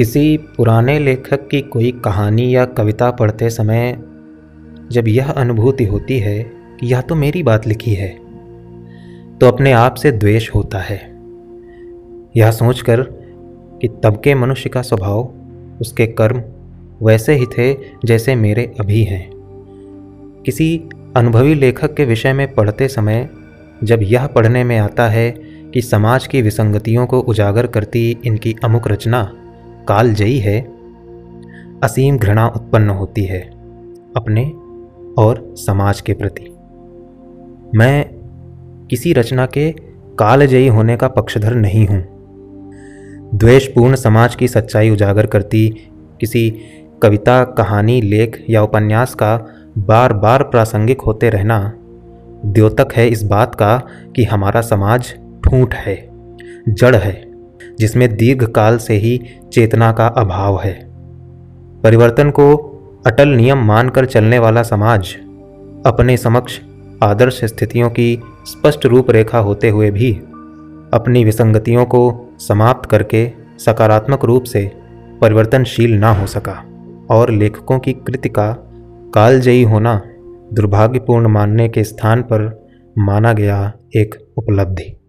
किसी पुराने लेखक की कोई कहानी या कविता पढ़ते समय जब यह अनुभूति होती है कि यह तो मेरी बात लिखी है तो अपने आप से द्वेष होता है। यह सोचकर कि तब के मनुष्य का स्वभाव, उसके कर्म वैसे ही थे जैसे मेरे अभी हैं। किसी अनुभवी लेखक के विषय में पढ़ते समय जब यह पढ़ने में आता है कि समाज की विसंगतियों को उजागर करती इनकी अमुक रचना कालजयी है। असीम घृणा उत्पन्न होती है अपने और समाज के प्रति। मैं किसी रचना के कालजयी होने का पक्षधर नहीं हूँ। द्वेषपूर्ण समाज की सच्चाई उजागर करती किसी कविता, कहानी, लेख या उपन्यास का बार बार प्रासंगिक होते रहना द्योतक है इस बात का कि हमारा समाज ठूंठ है, जड़ है। जिसमें दीर्घ काल से ही चेतना का अभाव है। परिवर्तन को अटल नियम मानकर चलने वाला समाज अपने समक्ष आदर्श स्थितियों की स्पष्ट रूपरेखा होते हुए भी अपनी विसंगतियों को समाप्त करके सकारात्मक रूप से परिवर्तनशील ना हो सका और लेखकों की कृति का कालजयी होना दुर्भाग्यपूर्ण मानने के स्थान पर माना गया एक उपलब्धि।